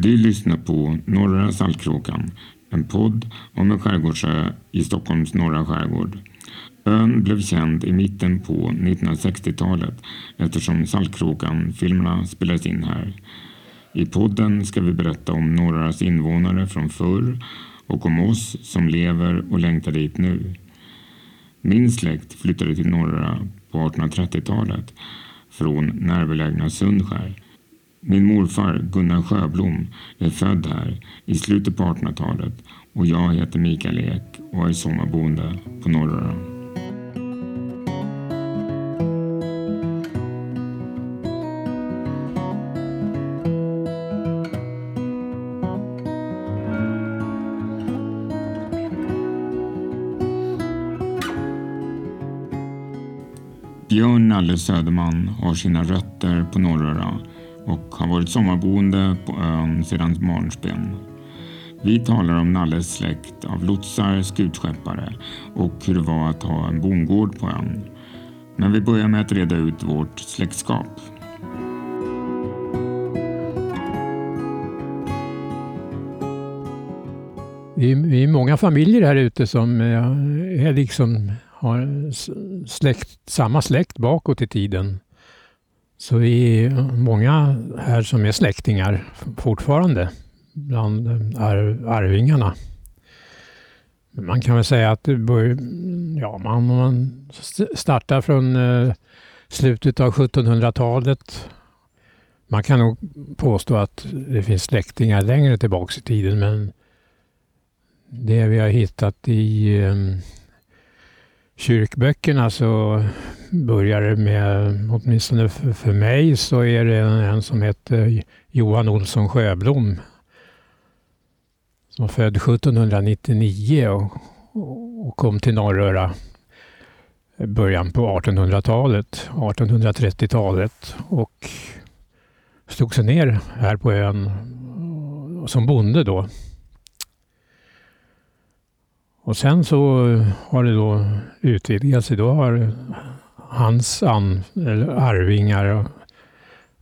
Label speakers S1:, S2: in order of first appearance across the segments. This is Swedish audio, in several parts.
S1: Du lyssnar på Norra Saltkråkan, en podd om en skärgårdsö i Stockholms norra skärgård. Ön blev känd i mitten på 1960-talet eftersom Saltkråkan-filmerna spelades in här. I podden ska vi berätta om Norras invånare från förr och om oss som lever och längtar dit nu. Min släkt flyttade till Norra på 1830-talet från närbelägna Sundskär. Min morfar Gunnar Sjöblom är född här i slutet på 1800-talet och jag heter Mikael Ek och är sommarboende på Norröra. Björn Nalle Söderman har sina rötter på Norröra och har varit sommarboende på ön sedan barnsben. Vi talar om Nalles släkt av lotsar, skutskeppare och hur det var att ha en bondgård på ön. Men vi börjar med att reda ut vårt släktskap.
S2: Vi är många familjer här ute som eh, är liksom har släkt, samma släkt bakåt i tiden. Så vi är många här som är släktingar fortfarande bland arvingarna. Man kan väl säga att bör, ja, man, man startar från eh, slutet av 1700-talet. Man kan nog påstå att det finns släktingar längre tillbaks i tiden men det vi har hittat i eh, kyrkböckerna så börjar det med, åtminstone för mig, så är det en som heter Johan Olsson Sjöblom. Som var född 1799 och, och kom till Norröra i början på 1800-talet, 1830-talet och slog sig ner här på ön som bonde då. Och sen så har det då utvidgats. Då har hans an, arvingar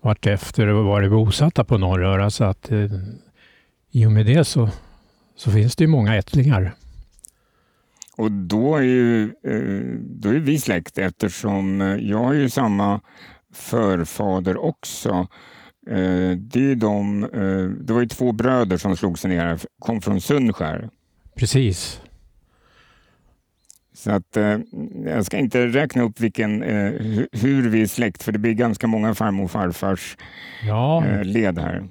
S2: varit efter och varit bosatta på Norröra. Så att eh, i och med det så, så finns det ju många ättlingar.
S1: Och då är ju eh, då är vi släkt eftersom eh, jag har ju samma förfader också. Eh, det, är de, det var ju två bröder som slog sig ner, kom från Sundskär.
S2: Precis.
S1: Så att, eh, jag ska inte räkna upp vilken, eh, hur vi är släkt, för det blir ganska många farmor och farfars ja. eh, led här.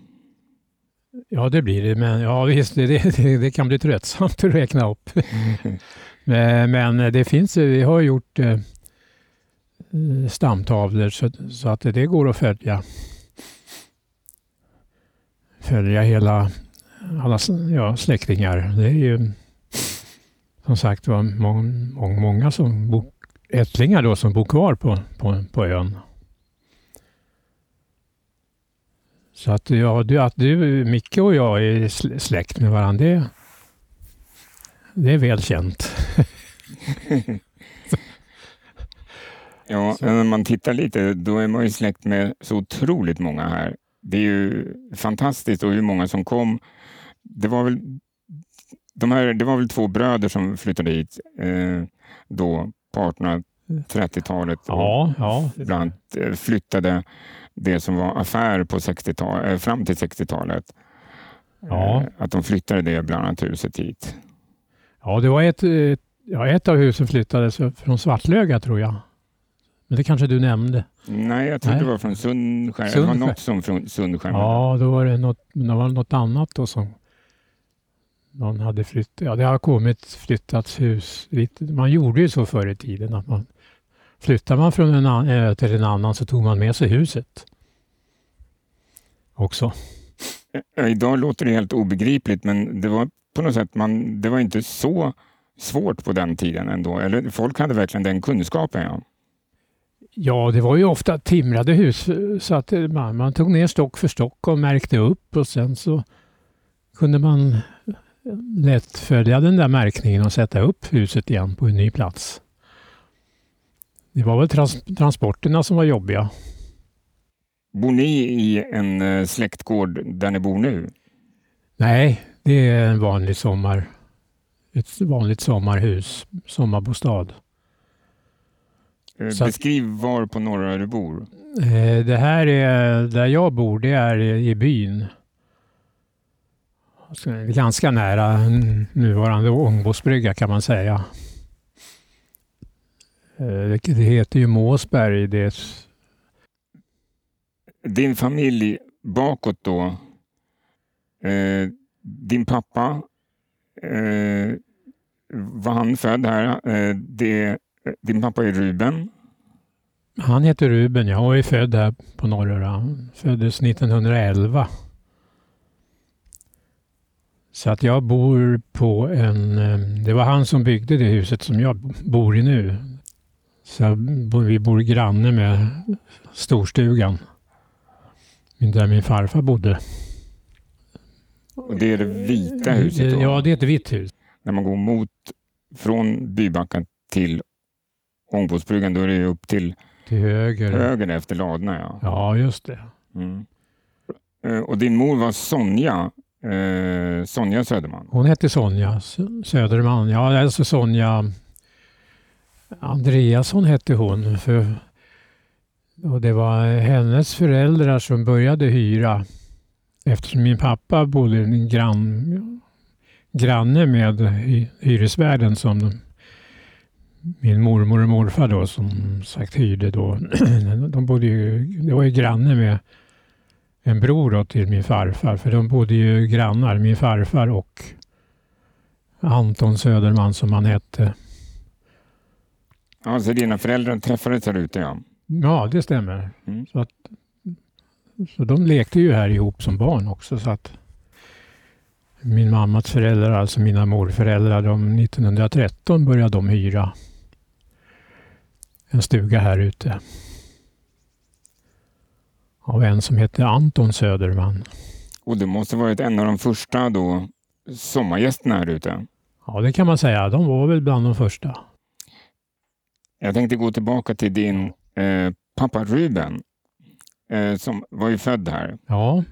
S2: Ja, det blir det. Men ja, visst, det, det, det kan bli tröttsamt att räkna upp. men, men, det finns, vi har gjort eh, stamtavlor så, så, att det går att följa. Följa hela, alla ja, släktingar. Det är ju som sagt var många, många som bo, ättlingar då som bor kvar på, på, på ön. Så att, ja, du, att du, Micke och jag är släkt med varandra, det, det är väl känt.
S1: ja, när man tittar lite, då är man ju släkt med så otroligt många här. Det är ju fantastiskt och hur många som kom. Det var väl de här, det var väl två bröder som flyttade hit eh, då på 1830-talet
S2: ja, ja.
S1: bland eh, flyttade det som var affär på 60 eh, fram till 60-talet. Ja. Eh, att de flyttade det, bland annat huset hit.
S2: Ja, det var ett, ja, ett av husen flyttades från Svartlöga tror jag. Men det kanske du nämnde?
S1: Nej, jag Nej. det var från Sundskär. Det var något som från Sundskär.
S2: Ja, då var det något, det var något annat då som någon hade flyttat. Ja, det har kommit flyttats hus. Man gjorde ju så förr i tiden att man flyttar man från en ö till en annan så tog man med sig huset också.
S1: Idag låter det helt obegripligt men det var på något sätt man, det var inte så svårt på den tiden ändå. Eller folk hade verkligen den kunskapen. Ja.
S2: Ja, det var ju ofta timrade hus så att man, man tog ner stock för stock och märkte upp och sen så kunde man lätt följa den där märkningen och sätta upp huset igen på en ny plats. Det var väl trans transporterna som var jobbiga.
S1: Bor ni i en eh, släktgård där ni bor nu?
S2: Nej, det är en vanlig sommar. Ett vanligt sommarhus, sommarbostad.
S1: Eh, Beskriv var på norra du bor.
S2: Eh, Det här är, där jag bor, det är i byn. Så det är Ganska nära nuvarande Ångbåtsbrygga kan man säga. Eh, Det heter ju Måsberg. Det
S1: Din familj bakåt då. Eh, din pappa, eh, var han född här? Det, din pappa är Ruben.
S2: Han heter Ruben, jag är född här på Norröra. Han Föddes 1911. Så att jag bor på en... eh, Det var han som byggde det huset som jag bor i nu. Så vi bor granne med storstugan. Där min farfar bodde.
S1: Och det är det vita huset då.
S2: Ja, det är ett vitt hus.
S1: När man går mot, från Bybacka till Ångbåtsbryggan, då är det upp till
S2: Till höger.
S1: höger efter ladorna. Ja.
S2: Ja, just det.
S1: Mm. Eh, Och din mor var Sonja, eh, Sonja Söderman.
S2: Hon hette Sonja Söderman. Ja, alltså Sonja Andreasson hette hon. För, och det var hennes föräldrar som började hyra. Eftersom min pappa bodde i en grann, granne med hyresvärden som de, min mormor och morfar då som sagt hyrde då. De bodde ju, det var ju granne med en bror till min farfar, för de bodde ju grannar, min farfar och Anton Söderman som han hette.
S1: Ja, så dina föräldrar träffades här ute ja.
S2: Ja, det stämmer.
S1: Mm.
S2: Så, att, så de lekte ju här ihop som barn också. Så att min mammas föräldrar, alltså mina morföräldrar, de 1913 började de hyra en stuga här ute. Av en som hette Anton Söderman.
S1: Och det måste varit en av de första då sommargästerna här ute.
S2: Ja, det kan man säga. De var väl bland de första.
S1: Jag tänkte gå tillbaka till din eh, pappa Ruben, eh, som var ju född här.
S2: Ja,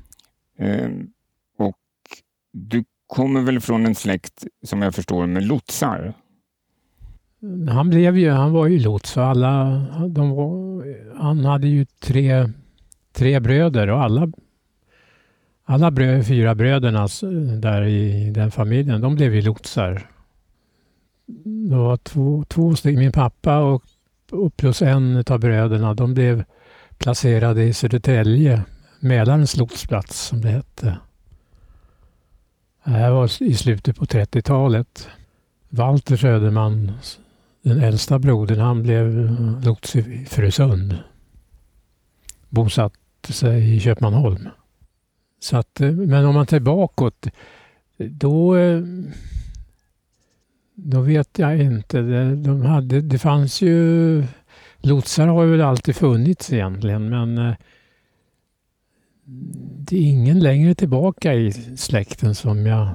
S1: Eh, och du kommer väl från en släkt, som jag förstår, med lotsar?
S2: Han, blev ju, han var ju lots alla, de var, han hade ju tre, tre bröder och alla, alla brö, fyra bröderna där i den familjen, de blev ju lotsar. Det var två, två stycken, min pappa och, och plus en av bröderna, de blev placerade i Södertälje, Mälarens lotsplats som det hette. Det här var i slutet på 30-talet. Walter Söderman den äldsta brodern han blev eh, lots i Frösund. Bosatte sig i Köpmanholm. Så att, eh, men om man tar bakåt, då, eh, då vet jag inte. Det, de hade, det fanns ju... Lotsar har väl alltid funnits egentligen, men eh, det är ingen längre tillbaka i släkten som jag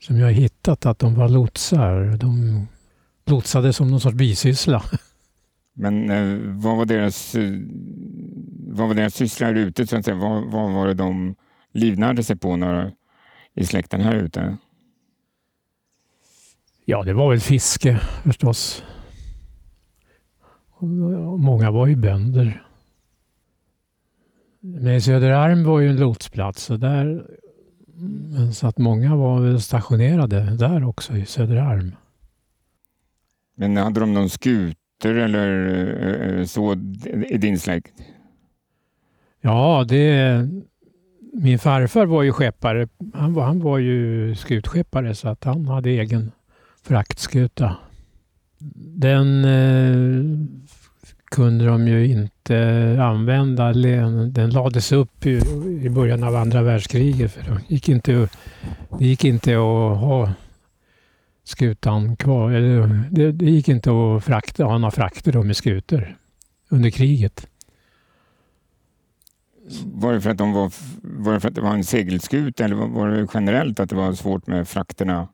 S2: som jag har hittat att de var lotsar. De lotsade som någon sorts bisyssla.
S1: Men eh, vad var deras, eh, vad var deras syssla här ute? Så att säga? Vad, vad var det de livnärde sig på när, i släkten här ute?
S2: Ja, det var väl fiske förstås. Och Många var ju bönder. Men Söderarm var ju en lotsplats och där men så att många var väl stationerade där också i Söderarm.
S1: Men hade de någon skuter eller eh, eh, så i din släkt?
S2: Ja, det... Min farfar var ju skeppare. Han var, han var ju skutskeppare så att han hade egen fraktskuta. Den eh, kunde de ju inte använda. Den lades upp i, i början av andra världskriget. För det, gick inte, det gick inte att ha skutan kvar. Det, det gick inte att frakta, ha några frakter då med skutor under kriget.
S1: Var det för att, de var, var, det för att det var en segelskuta eller var- det generellt att det var svårt med frakterna?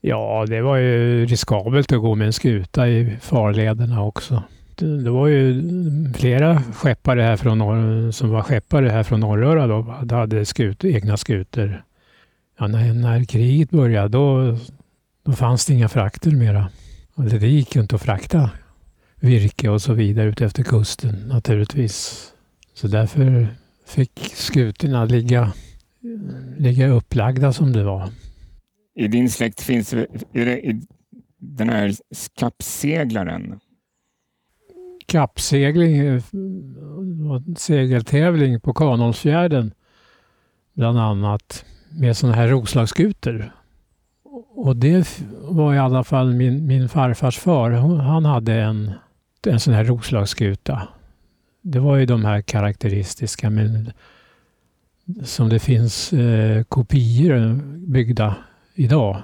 S2: Ja, det var ju riskabelt att gå med en skuta i farlederna också. det var ju flera skeppare här från norr, som var skeppare här från Norröra då, hade skut, egna skutor. Ja, när, när kriget började då, då fanns det inga frakter mera. Eller det gick ju inte att frakta virke och så vidare ut efter kusten naturligtvis. Så därför fick skutorna ligga, ligga upplagda som det var.
S1: I din släkt finns är det den här kappseglaren?
S2: Kappsegling, eh, segeltävling på Kanholmsfjärden bland annat med sådana här roslagsskutor. Och det var i alla fall min, min farfars far. Han hade en, en sån här roslagsskuta. Det var ju de här karaktäristiska men, som det finns eh, kopior byggda idag.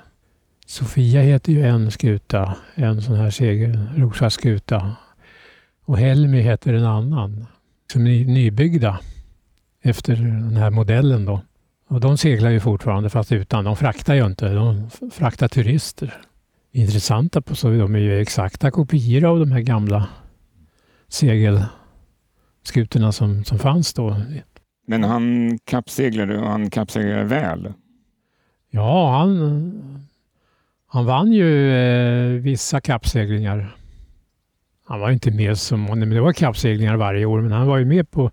S2: Sofia heter ju en skuta, en sån här roslagsskuta. Och Helmi heter en annan. Som är nybyggda efter den här modellen då. Och de seglar ju fortfarande fast utan. De fraktar ju inte. De fraktar turister. Intressanta på så de är ju exakta kopior av de här gamla segelskutorna som, som fanns då.
S1: Men han kappseglade och han kappseglade väl?
S2: Ja, han, han vann ju eh, vissa kappseglingar. Han var inte med som, men det var kappseglingar varje år, men han var ju med på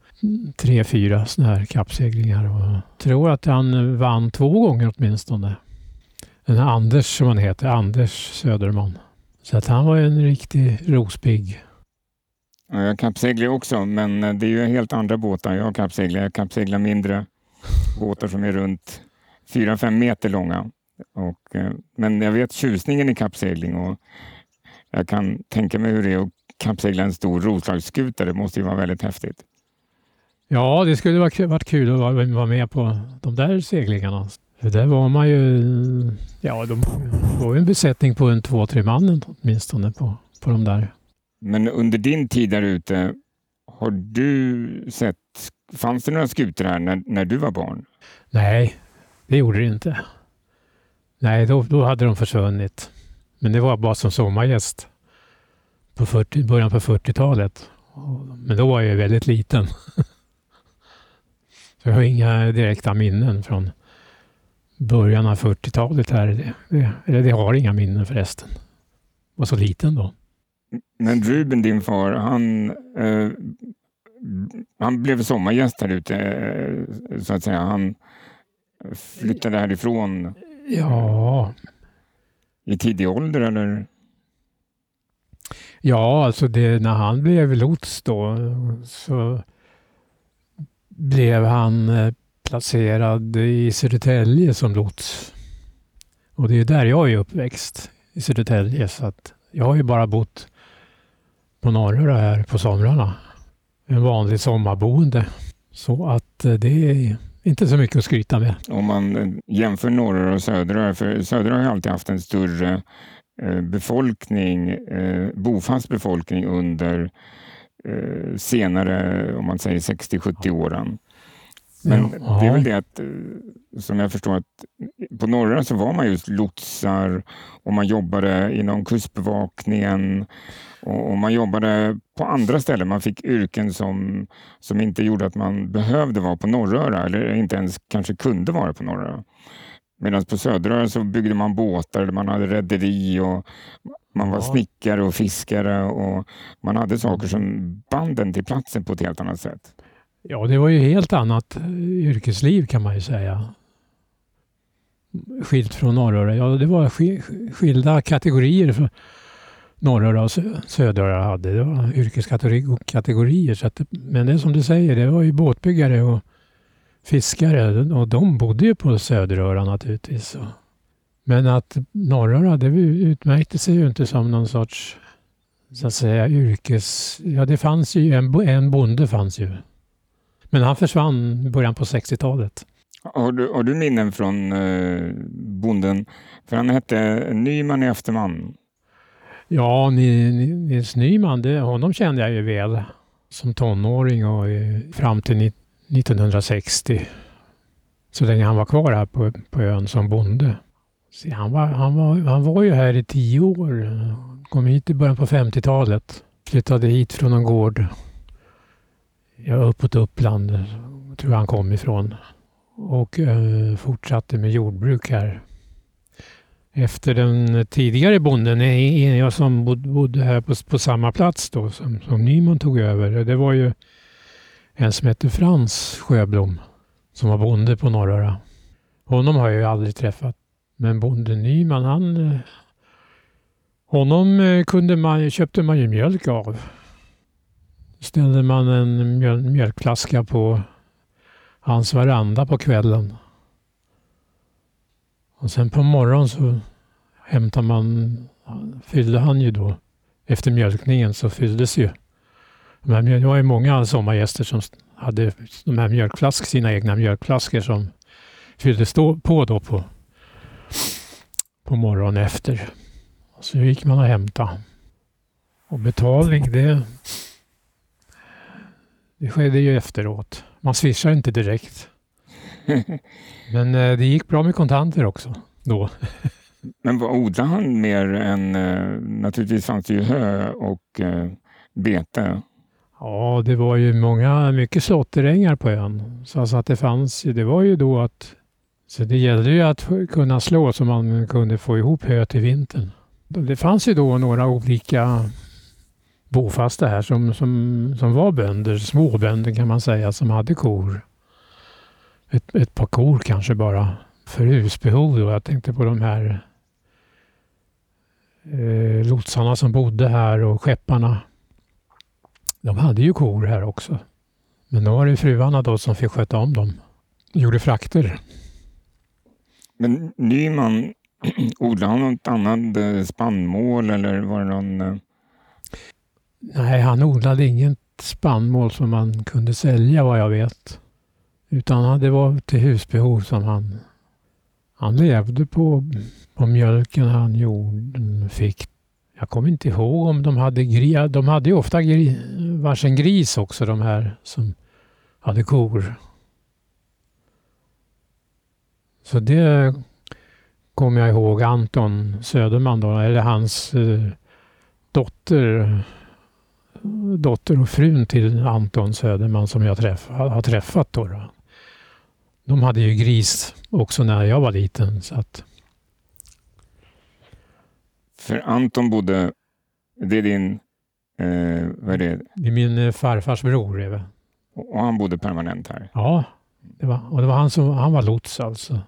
S2: tre, fyra sådana här kappseglingar. Och tror att han vann två gånger åtminstone. Den här Anders som han heter, Anders Söderman. Så att han var en riktig rospigg.
S1: Ja, jag kappseglar också, men eh, det är ju helt andra båtar jag kappseglar. Jag kappseglar mindre båtar som är runt 4-5 meter långa. Och, eh, men jag vet tjusningen i kappsegling och jag kan tänka mig hur det är att kappsegla en stor roslagsskuta. Det måste ju vara väldigt häftigt.
S2: Ja, det skulle varit kul att vara med på de där seglingarna. För där var man ju, ja, de var ju en besättning på en två, tre man åtminstone på, på de där.
S1: Men under din tid där ute, har du sett, fanns det några skutor här när, när du var barn?
S2: Nej, det gjorde det inte. Nej, då, då hade de försvunnit. Men det var bara som sommargäst på 40, början på 40-talet. Men då var jag väldigt liten. Så jag har inga direkta minnen från början av 40-talet här. eller det har inga minnen förresten. Jag var så liten då.
S1: Men Ruben, din far, han, eh, han blev sommargäst här ute, eh, så att säga. Han flyttade härifrån
S2: Ja.
S1: i tidig ålder, eller?
S2: Ja, alltså det, när han blev lots då så blev han eh, placerad i Södertälje som lots. Och det är där jag är uppväxt, i Södertälje. Så att jag har ju bara bott på Norröra här på somrarna. En vanlig sommarboende. Så att eh, det är inte så mycket att skryta med.
S1: Om man jämför norra och södra, för södra har ju alltid haft en större befolkning, eh, bofast befolkning under eh, senare, om man säger 60-70 åren. Men det är väl det att, som jag förstår att på norra så var man just lotsar och man jobbade inom kustbevakningen och, man jobbade på andra ställen. Man fick yrken som, som inte gjorde att man behövde vara på Norröra eller inte ens kanske kunde vara på Norröra. Medan på Söderöra så byggde man båtar, man hade rederi och man var ja. snickare och fiskare och man hade saker som band en till platsen på ett helt annat sätt.
S2: Ja, det var ju helt annat eh, yrkesliv kan man ju säga. Skilt från Norröra. Ja, det var skilda kategorier för Norröra och Söderöra hade. Det var yrkeskategorier. Så att, men det är som du säger, det var ju båtbyggare och fiskare och de bodde ju på Söderöra naturligtvis. Men att Norröra, det utmärkte sig ju inte som någon sorts så att säga yrkes... Ja, det fanns ju en, en bonde fanns ju. Men han försvann i början på 60-talet.
S1: Har du, har du minnen från eh, bonden? För han hette Nyman i efterman.
S2: Ja, Nils Nyman, det, honom kände jag ju väl som tonåring och fram till 1960. Så länge han var kvar här på, på ön som bonde. Så han, var, han, var, han var ju här i tio år. Kom hit i början på 50-talet. flyttade hit från en gård. Ja, uppåt Uppland, tror jag han kom ifrån. Och eh, fortsatte med jordbruk här. Efter den tidigare bonden, jag som bodde här på, på samma plats då, som, som Nyman tog över. Det var ju en som hette Frans Sjöblom som var bonde på Norröra. Honom har jag ju aldrig träffat. Men bonde Nyman, han... Eh, honom eh, kunde man, köpte man ju mjölk av. Ställde man en mjöl, mjölkflaska på hans veranda på kvällen. Och sen på morgonen så hämtade man, fyllde han ju då, efter mjölkningen så fylldes ju det var ju många sommargäster som hade de här mjölkflaskor, sina egna mjölkflaskor som fylldes på då på, på morgonen efter. Så gick man och hämtade. Och betalning det, det skedde ju efteråt. Man swishade inte direkt. Men eh, det gick bra med kontanter också då.
S1: Men vad odlade han mer än... Eh, naturligtvis fanns det ju hö och eh, bete.
S2: Ja, det var ju många, mycket slåtterängar på ön. Så alltså att det fanns, det var ju då att... Så det gällde ju att kunna slå så man kunde få ihop hö till vintern. Det fanns ju då några olika bofasta här som, som, som var bönder, småbönder kan man säga, som hade kor. Ett, ett par kor kanske bara för husbehov. Då. Jag tänkte på de här eh, lotsarna som bodde här och skepparna. De hade ju kor här också. Men då var det fruarna då som fick sköta om dem. Gjorde frakter.
S1: Men Nyman, odlade han något annat eh, spannmål eller var det någon... Eh?
S2: Nej, han odlade inget spannmål som man kunde sälja vad jag vet. Utan det var till husbehov som han... Han levde på, på mjölken han gjorde, fick. Jag kommer inte ihåg om de hade gris. De hade ju ofta gri, varsin gris också de här som hade kor. Så det kommer jag ihåg. Anton Söderman då, eller hans eh, dotter dotter och frun till Anton Söderman som jag träff, har träffat. Då, då. De hade ju gris också när jag var liten. Så att...
S1: För Anton bodde, det är din, eh, vad är det?
S2: Det är min eh, farfars bror. Eva.
S1: Och han bodde permanent här?
S2: Ja, det var, och det var han som han var lots alltså.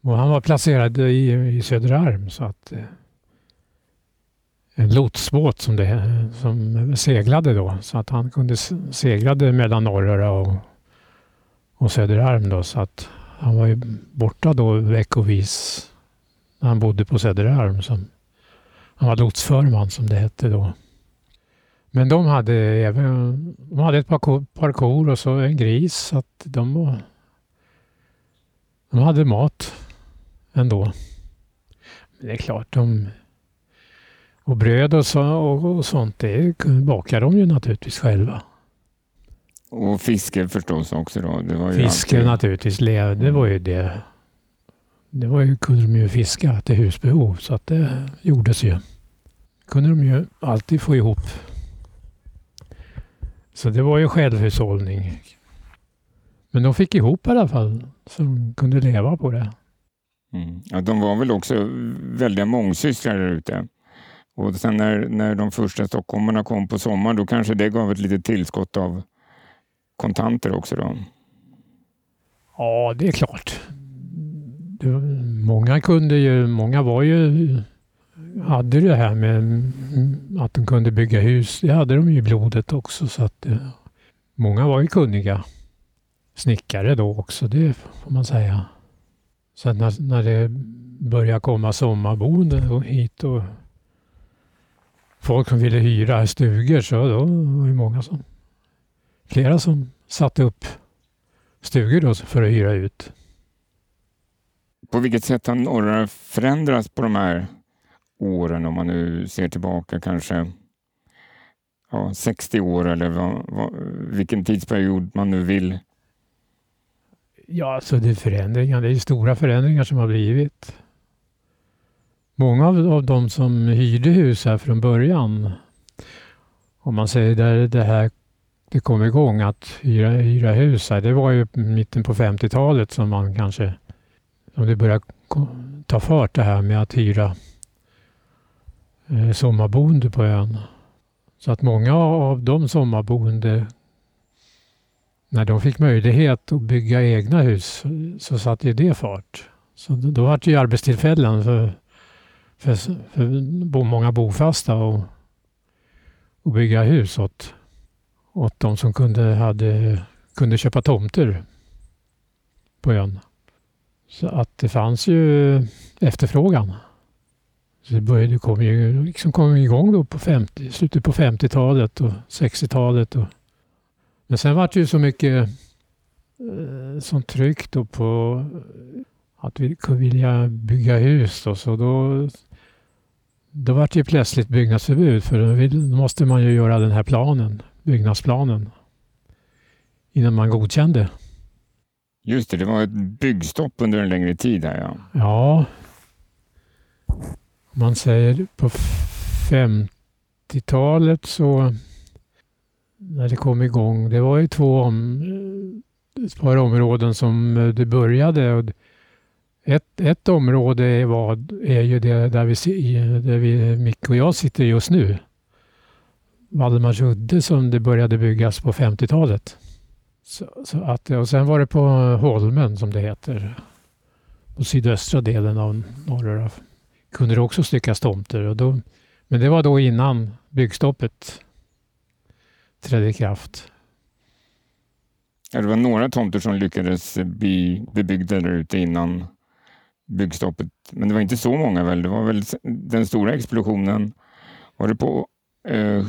S2: Och han var placerad i, i Söderarm så att eh, en lotsbåt som, det, som seglade då så att han kunde seglade mellan Norröra och och Söderarm då, så att han var ju borta då veckovis när han bodde på Söderarm. Som, han var lotsförman som det hette då. Men de hade även de hade ett par, par kor och så en gris. Så att de, de hade mat ändå. Men det är klart, de, och bröd och, så, och, och sånt, det bakar de ju naturligtvis själva.
S1: Och fiske förstås också då?
S2: Det var ju fiske alltid... naturligtvis, det var ju det. Det var ju, kunde de ju fiska till husbehov så att det gjordes ju. kunde de ju alltid få ihop. Så det var ju självhushållning. Men de fick ihop i alla fall, så de kunde leva på det.
S1: Mm. Ja, de var väl också väldiga mångsysslare där ute. Och sen när, när de första stockholmarna kom på sommaren, då kanske det gav ett litet tillskott av kontanter också då?
S2: Ja, det är klart. Det, många kunde ju, många var ju, hade det här med att de kunde bygga hus. Det hade de ju i blodet också så att eh, många var ju kunniga snickare då också, det får man säga. Så när, när det började komma sommarboende hit och folk som ville hyra stugor så då var det många som flera som satte upp stugor då för att hyra ut.
S1: På vilket sätt har norra förändrats på de här åren om man nu ser tillbaka kanske ja, 60 år eller vad, vad, vilken tidsperiod man nu vill?
S2: Ja, alltså det är förändringar. Det är stora förändringar som har blivit. Många av, av de som hyrde hus här från början om man säger där det här det kom igång att hyra, hyra hus här, det var ju mitten på 50-talet som man kanske, om det började ta fart det här med att hyra eh, sommarboende på ön. Så att många av de sommarboende, när de fick möjlighet att bygga egna hus, så satte ju det fart. Så då var det ju arbetstillfällen för, för, för många bofasta och, och bygga hus åt, åt de som kunde, hade, kunde köpa tomter på ön. Så att det fanns ju efterfrågan. Så det började, kom, ju, liksom kom igång då på 50, slutet på 50-talet och 60-talet. Och, men sen var det ju så mycket eh, sånt tryck då på att vi kunde vilja bygga hus. Då, så då, då var det ju plötsligt byggnadsförbud för då måste man ju göra den här planen, byggnadsplanen, innan man godkände.
S1: Just det, det var ett byggstopp under en längre tid här ja.
S2: Ja. Man säger på 50-talet så när det kom igång, det var ju två om, ett par områden som eh, det började. Ett, ett område var, är ju det där vi, där vi, Micke och jag sitter just nu. Valdemarsudde som det började byggas på 50-talet. Så, så, att, och sen var det på Holmen som det heter. På sydöstra delen av norra kunde det också styckas tomter. Och då, men det var då innan byggstoppet trädde i kraft.
S1: Ja, det var några tomter som lyckades bli bebyggda där ute innan byggstoppet. Men det var inte så många väl? Det var väl den stora explosionen. Var det på eh,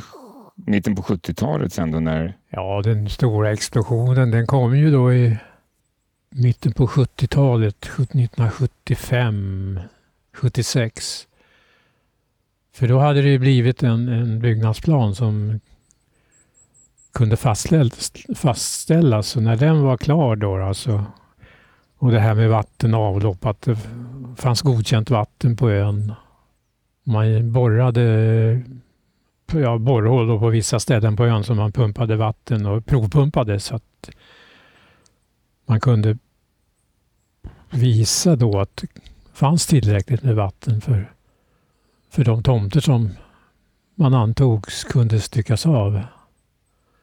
S1: mitten på 70-talet sen då när...
S2: Ja, den stora explosionen den kom ju då i mitten på 70-talet, 1975, 76. För då hade det ju blivit en, en byggnadsplan som kunde fastställas, fastställas. När den var klar då alltså, och det här med vatten och avlopp, att det fanns godkänt vatten på ön. Man borrade ja, borrhål på vissa ställen på ön som man pumpade vatten och provpumpade så att man kunde visa då att det fanns tillräckligt med vatten för, för de tomter som man antogs kunde styckas av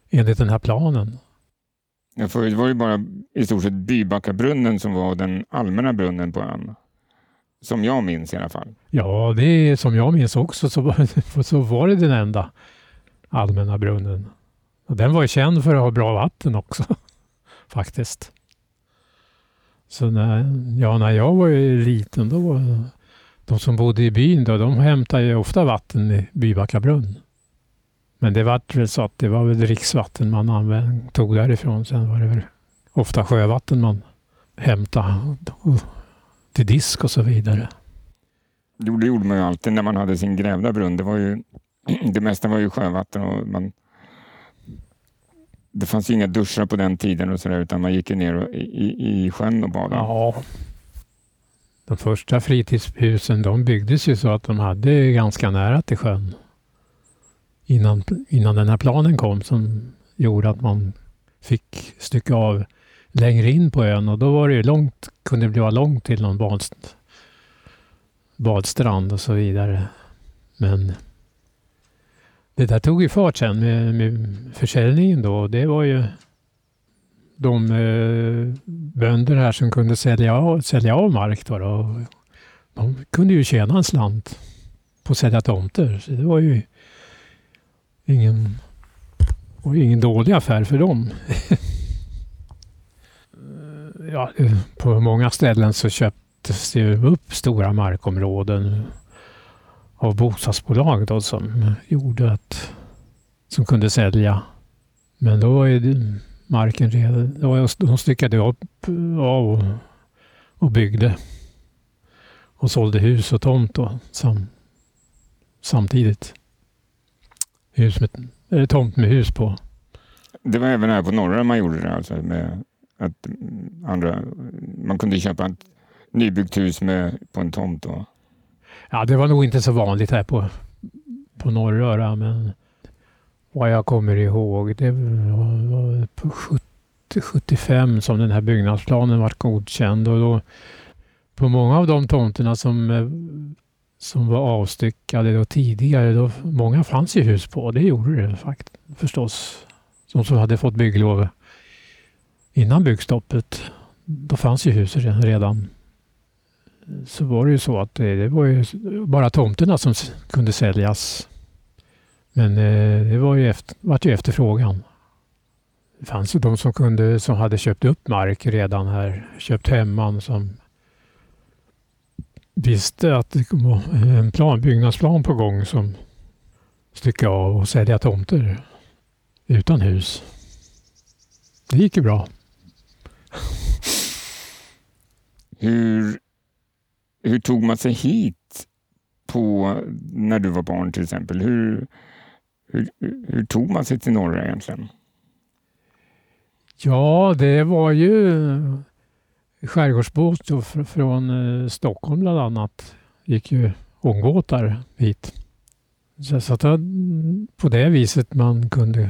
S2: enligt den här planen.
S1: Ja, förut var det bara i stort sett Bybackabrunnen som var den allmänna brunnen på ön. Som jag minns i alla fall.
S2: Ja, det är som jag minns också så var, så var det den enda allmänna brunnen. Och den var ju känd för att ha bra vatten också, faktiskt. Så när, ja, när jag var liten, då var de som bodde i byn, då, de hämtade ju ofta vatten i Bybacka brunn. Men det var väl så att det var väl dricksvatten man använde, tog därifrån. Sen var det väl ofta sjövatten man hämtade till disk och så vidare.
S1: Jo, det gjorde man ju alltid när man hade sin grävda brunn. Det, var ju, det mesta var ju sjövatten och man, det fanns ju inga duschar på den tiden och så där, utan man gick ju ner och, i, i sjön och badade.
S2: Ja. De första fritidshusen de byggdes ju så att de hade ganska nära till sjön. Innan, innan den här planen kom som gjorde att man fick stycka av längre in på ön och då var det långt, kunde det bli långt till någon bad, badstrand och så vidare. Men det där tog ju fart sen med, med försäljningen då. Det var ju de eh, bönder här som kunde sälja av, sälja av mark. Då, då de kunde ju tjäna en slant på att sälja tomter. Så det var ju ingen, var ingen dålig affär för dem. ja, på många ställen så köptes det upp stora markområden av bostadsbolag då, som gjorde att som kunde sälja. Men då var ju marken redan, de styckade upp av och, och byggde och sålde hus och tomt då, sam, samtidigt. Hus med, eller tomt med hus på.
S1: Det var även här på norra man gjorde det alltså med att mm, andra, man kunde köpa ett nybyggt hus med, på en tomt. Då.
S2: Ja, det var nog inte så vanligt här på, på Norröra, men vad jag kommer ihåg. Det var på 70, 75 som den här byggnadsplanen var godkänd och då på många av de tomterna som, eh, som var avstyckade då tidigare, då, många fanns ju hus på. Det gjorde det faktiskt förstås. De som hade fått bygglov innan byggstoppet. Då fanns ju huset redan. Så var det ju så att det, det var ju bara tomterna som kunde säljas. Men eh, det var ju efter, var ju efterfrågan. Det fanns ju de som, kunde, som hade köpt upp mark redan här, köpt hemman som visste att det var en plan, byggnadsplan på gång som stycka av och sälja tomter utan hus. Det gick ju bra.
S1: Hur, hur tog man sig hit på, när du var barn till exempel? Hur, hur, hur tog man sig till norra egentligen?
S2: Ja, det var ju skärgårdsbåt från eh, Stockholm bland annat. gick ju ångbåtar hit. Så att på det viset man kunde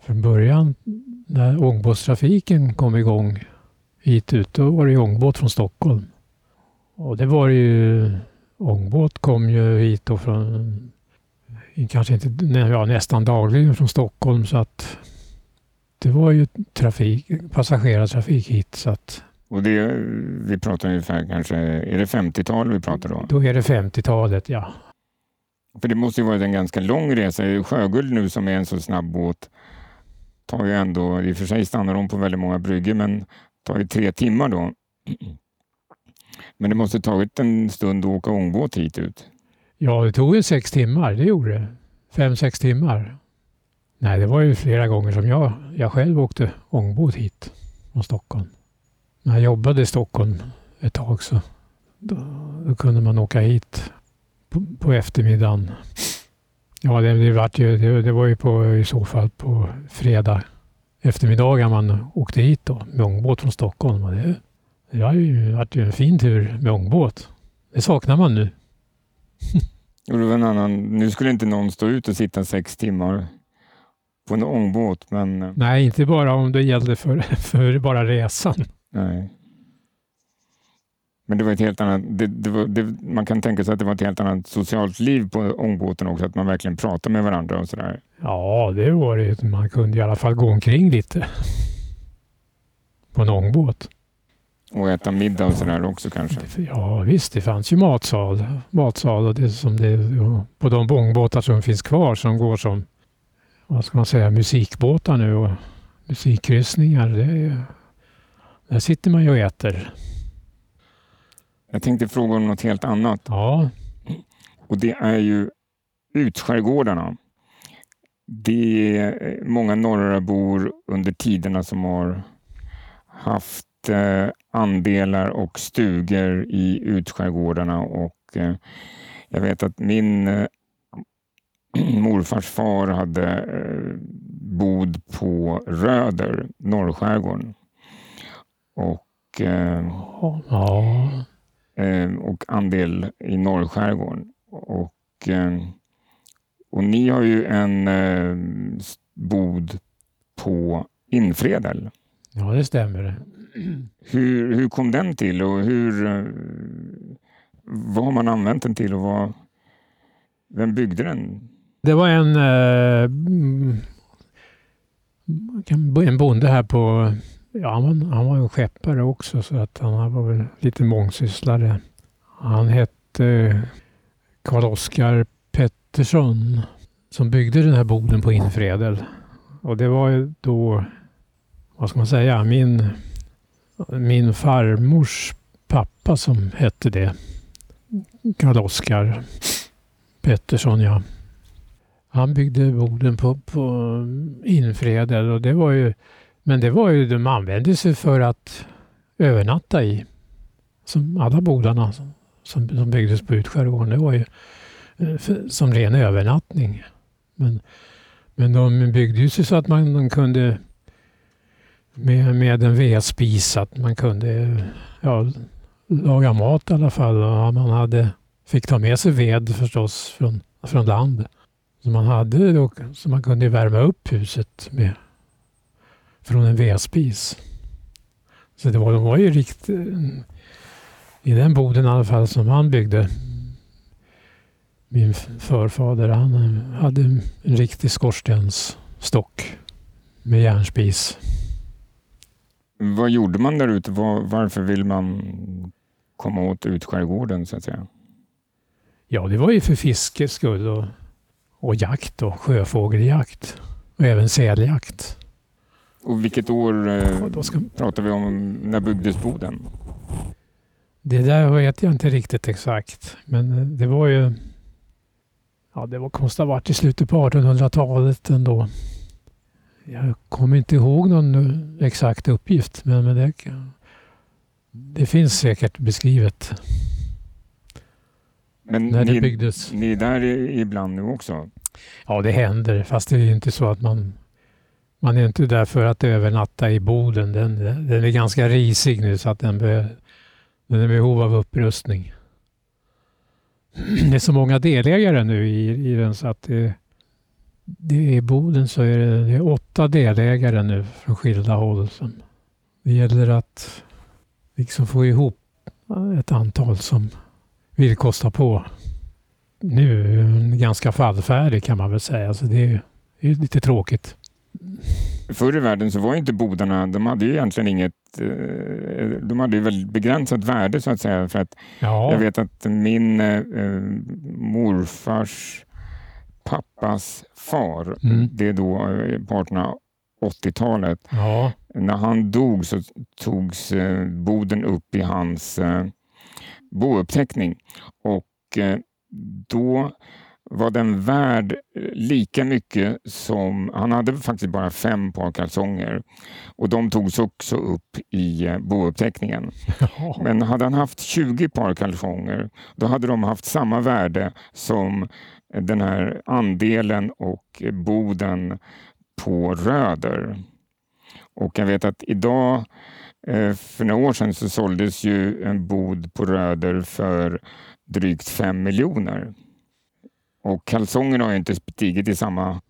S2: från början när ångbåtstrafiken kom igång hit ut, då var det ångbåt från Stockholm. Och det var ju, ångbåt kom ju hit då från, kanske inte, ja, nästan dagligen från Stockholm så att det var ju trafik, passagerartrafik hit. Så att,
S1: och det, vi pratar ungefär kanske, är det 50-tal vi pratar då?
S2: Då är det 50-talet, ja.
S1: För det måste ju varit en ganska lång resa. Sjöguld nu som är en så snabb båt tar ju ändå, i och för sig stannar de på väldigt många bryggor, men tar ju tre timmar då. Men det måste tagit en stund att åka ångbåt hit ut.
S2: Ja, det tog ju sex timmar, det gjorde det. Fem, sex timmar. Nej, det var ju flera gånger som jag, jag själv åkte ångbåt hit från Stockholm. När jag jobbade i Stockholm ett tag så då, då kunde man åka hit på, på eftermiddagen. Ja, det, det, var ju, det, det, var ju på, i så fall på fredag eftermiddagar man åkte hit då med ångbåt från Stockholm. Och det, det har ju varit en fin tur med ångbåt. Det saknar man nu.
S1: Och det var en annan, nu skulle inte någon stå ut och sitta sex timmar på en ångbåt. Men... Eh,
S2: Nej, inte bara om det gällde för, för bara resan.
S1: Nej. Men det var ett helt annat, det, det var, det, man kan tänka sig att det var ett helt annat socialt liv på ångbåten också, att man verkligen pratade med varandra och sådär.
S2: Ja, det var det. Man kunde i alla fall gå omkring lite på en ångbåt.
S1: Och äta middag och sådär också kanske?
S2: Ja visst, det fanns ju matsal. matsal och det som det, på de ångbåtar som finns kvar som går som vad ska man säga, musikbåtar nu och musikkryssningar. Det är, där sitter man ju och äter.
S1: Jag tänkte fråga om något helt annat.
S2: Ja.
S1: Och det är ju utskärgårdarna. Det är många norrabor under tiderna som har haft eh, andelar och stugor i utskärgårdarna och eh, jag vet att min eh, morfars far hade eh, bod på Röder, norrskärgården. Och, eh, ja. Eh, och andel i norrskärgården. Och, eh, och ni har ju en eh, bod på Infredel.
S2: Ja, det stämmer.
S1: Hur, hur kom den till och hur, vad har man använt den till och vad, vem byggde den?
S2: Det var en, eh, en bonde här på, ja han var, han var en skeppare också så att han var väl lite mångsysslare. Han hette eh, Karl-Oskar Pettersson som byggde den här boden på Infredel. Och det var ju då, vad ska man säga, min, min farmors pappa som hette det. Karl-Oskar Pettersson ja. Han byggde boden på, på Infredel och det var ju, men det var ju, de använde sig för att övernatta i. Som alla bodarna som, som byggdes på utskärgården, det var ju eh, för, som ren övernattning. Men, men de byggde ju sig så att man de kunde med, med en vedspis att man kunde ja, laga mat i alla fall. Och man hade, fick ta med sig ved förstås från, från land. Så man hade då, så man kunde värma upp huset med från en vedspis. Så det var, de var ju riktigt i den boden i alla fall som han byggde. Min förfader han hade en riktig skorstensstock med järnspis.
S1: Vad gjorde man där ute? Var, varför vill man komma åt utskärgården så att säga?
S2: Ja, det var ju för fiskes skull och, och jakt och sjöfågeljakt och även säljakt.
S1: Och vilket år eh, ska... pratar vi om? När byggdes boden?
S2: Det där vet jag inte riktigt exakt, men eh, det var ju... Ja, det var, måste ha varit i slutet på 1800-talet ändå. Jag kommer inte ihåg någon exakt uppgift, men, men det, det finns säkert beskrivet.
S1: Men när ni, det byggdes. ni är där ibland nu också?
S2: Ja, det händer, fast det är inte så att man man är inte där för att övernatta i boden. Den, den är ganska risig nu så att den, be, den är i behov av upprustning. Det är så många delägare nu i, i den så att det, det är boden så är det, det är åtta delägare nu från skilda håll. Som, det gäller att liksom få ihop ett antal som vill kosta på. Nu är den ganska fallfärdig kan man väl säga, så det är, det är lite tråkigt.
S1: Förr i världen så var inte bodarna, de hade ju egentligen inget, eh, de hade ju väldigt begränsat värde så att säga. För att ja. Jag vet att min eh, morfars pappas far, mm. det är då eh, på 1880-talet, ja. när han dog så togs eh, boden upp i hans eh, bouppteckning och eh, då var den värd eh, lika mycket som... Han hade faktiskt bara fem par kalsonger och de togs också upp i eh, bouppteckningen. Men hade han haft 20 par kalsonger då hade de haft samma värde som den här andelen och boden på röder. Och jag vet att idag, eh, för några år sedan, så såldes ju en bod på röder för drygt 5 miljoner. Och kalsongerna har inte stigit i samma...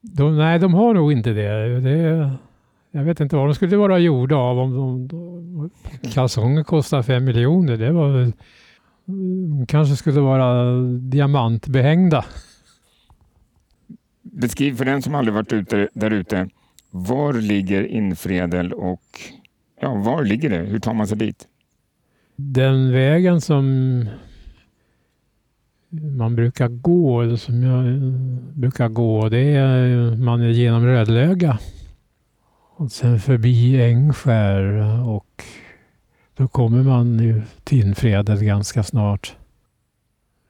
S2: De, nej, de har nog inte det. det. Jag vet inte vad de skulle vara gjorda av om de, kalsonger kostar fem miljoner. Det var väl... De kanske skulle vara diamantbehängda.
S1: Beskriv för den som aldrig varit ute, där ute. Var ligger Infredel och ja, var ligger det? Hur tar man sig dit?
S2: Den vägen som man brukar gå, eller som jag brukar gå, det är man är genom Rödlöga. Och sen förbi Ängskär och då kommer man ju till Infredel ganska snart.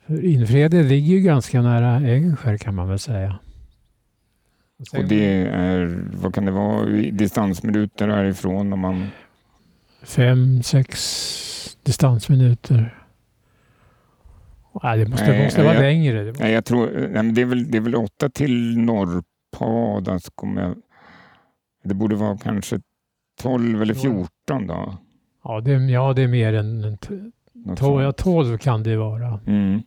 S2: För Infredel ligger ju ganska nära Ängskär kan man väl säga.
S1: Och, och det är, vad kan det vara, distansminuter härifrån? Om man...
S2: Fem, sex distansminuter. Nej, det måste, nej, måste vara jag, längre.
S1: Nej, jag tror, nej, det, är väl, det är väl åtta till Norrpada. det borde vara kanske 12 eller 14 då.
S2: Ja, det, ja, det är mer än 12, ja, 12 kan det vara.
S1: Mm.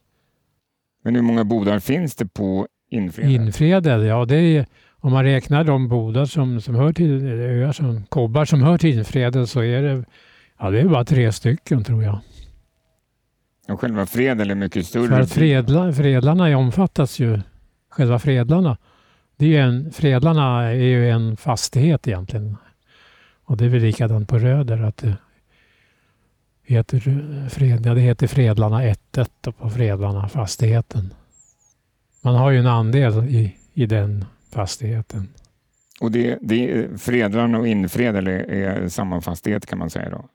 S1: Men hur många bodar finns det på Infredel?
S2: Infredel, ja det är om man räknar de bodar som, som hör till, öar som, kobbar som hör till Infredel så är det, ja, det är bara tre stycken tror jag.
S1: Och själva Fredel är mycket större.
S2: För fredla, Fredlarna omfattas ju, själva Fredlarna, det är en, Fredlarna är ju en fastighet egentligen. Och det är väl likadant på Röder att det heter, Fred, ja, det heter Fredlarna 1-1 på Fredlarna fastigheten. Man har ju en andel i, i den fastigheten.
S1: Och det, det, Fredlarna och Infredel är, är samma fastighet kan man säga då?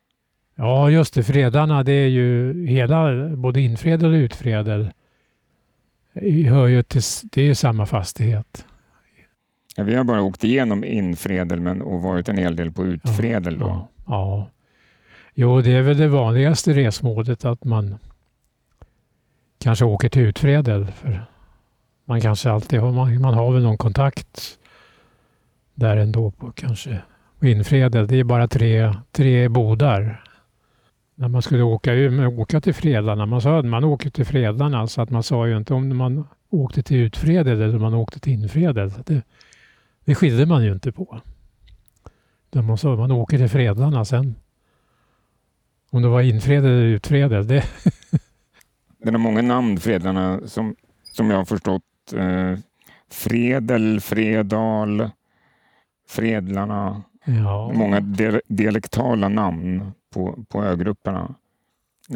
S2: Ja, just det. Fredarna, det är ju hela, både infredel och utfredel hör ju till, det är samma fastighet.
S1: Ja, vi har bara åkt igenom infredel men, och varit en hel del på utfredel. Då.
S2: Ja, ja. Jo, det är väl det vanligaste resmålet att man kanske åker till utfredel. För man kanske alltid har, man, man har väl någon kontakt där ändå på kanske. infredel, det är bara tre, tre bodar när man skulle åka, åka till fredlarna, Man sa att man åker till fredlarna. så alltså att man sa ju inte om man åkte till utfredel eller om man åkte till infredel. Det, det skilde man ju inte på. Man sa att man åker till fredlarna sen. Om det var infredel eller utfredel. det...
S1: det är många namn, fredlarna, som, som jag har förstått. Eh, Fredel, Fredal, Fredlarna.
S2: Ja.
S1: Många dialektala namn på, på ögrupperna.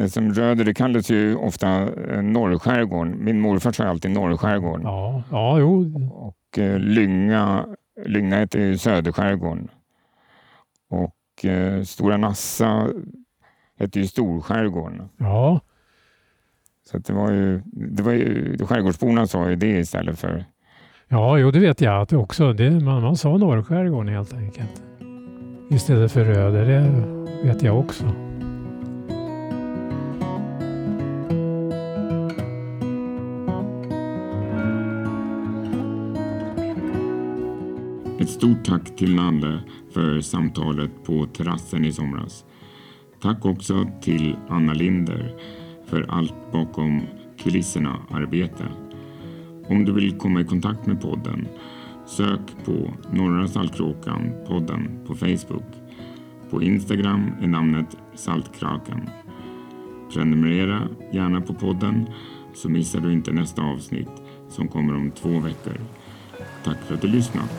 S1: Som Röder, det kallades ju ofta eh, Norrskärgården. Min morfar sa alltid Norrskärgården.
S2: Ja, ja jo.
S1: Och eh, Lynga, Lynga heter ju Söderskärgården. Och eh, Stora Nassa hette ju Storskärgården.
S2: Ja.
S1: Så det var ju, det var ju, skärgårdsborna sa ju det istället för...
S2: Ja, jo det vet jag att också. Det, man, man sa Norrskärgården helt enkelt. Istället för Röder, det vet jag också.
S1: Ett stort tack till Nalle för samtalet på terrassen i somras. Tack också till Anna Linder för allt bakom kulisserna-arbete. Om du vill komma i kontakt med podden, sök på Norra Saltkråkan-podden på Facebook. På Instagram är namnet Saltkrakan. Prenumerera gärna på podden så missar du inte nästa avsnitt som kommer om två veckor. Tack för att du lyssnat.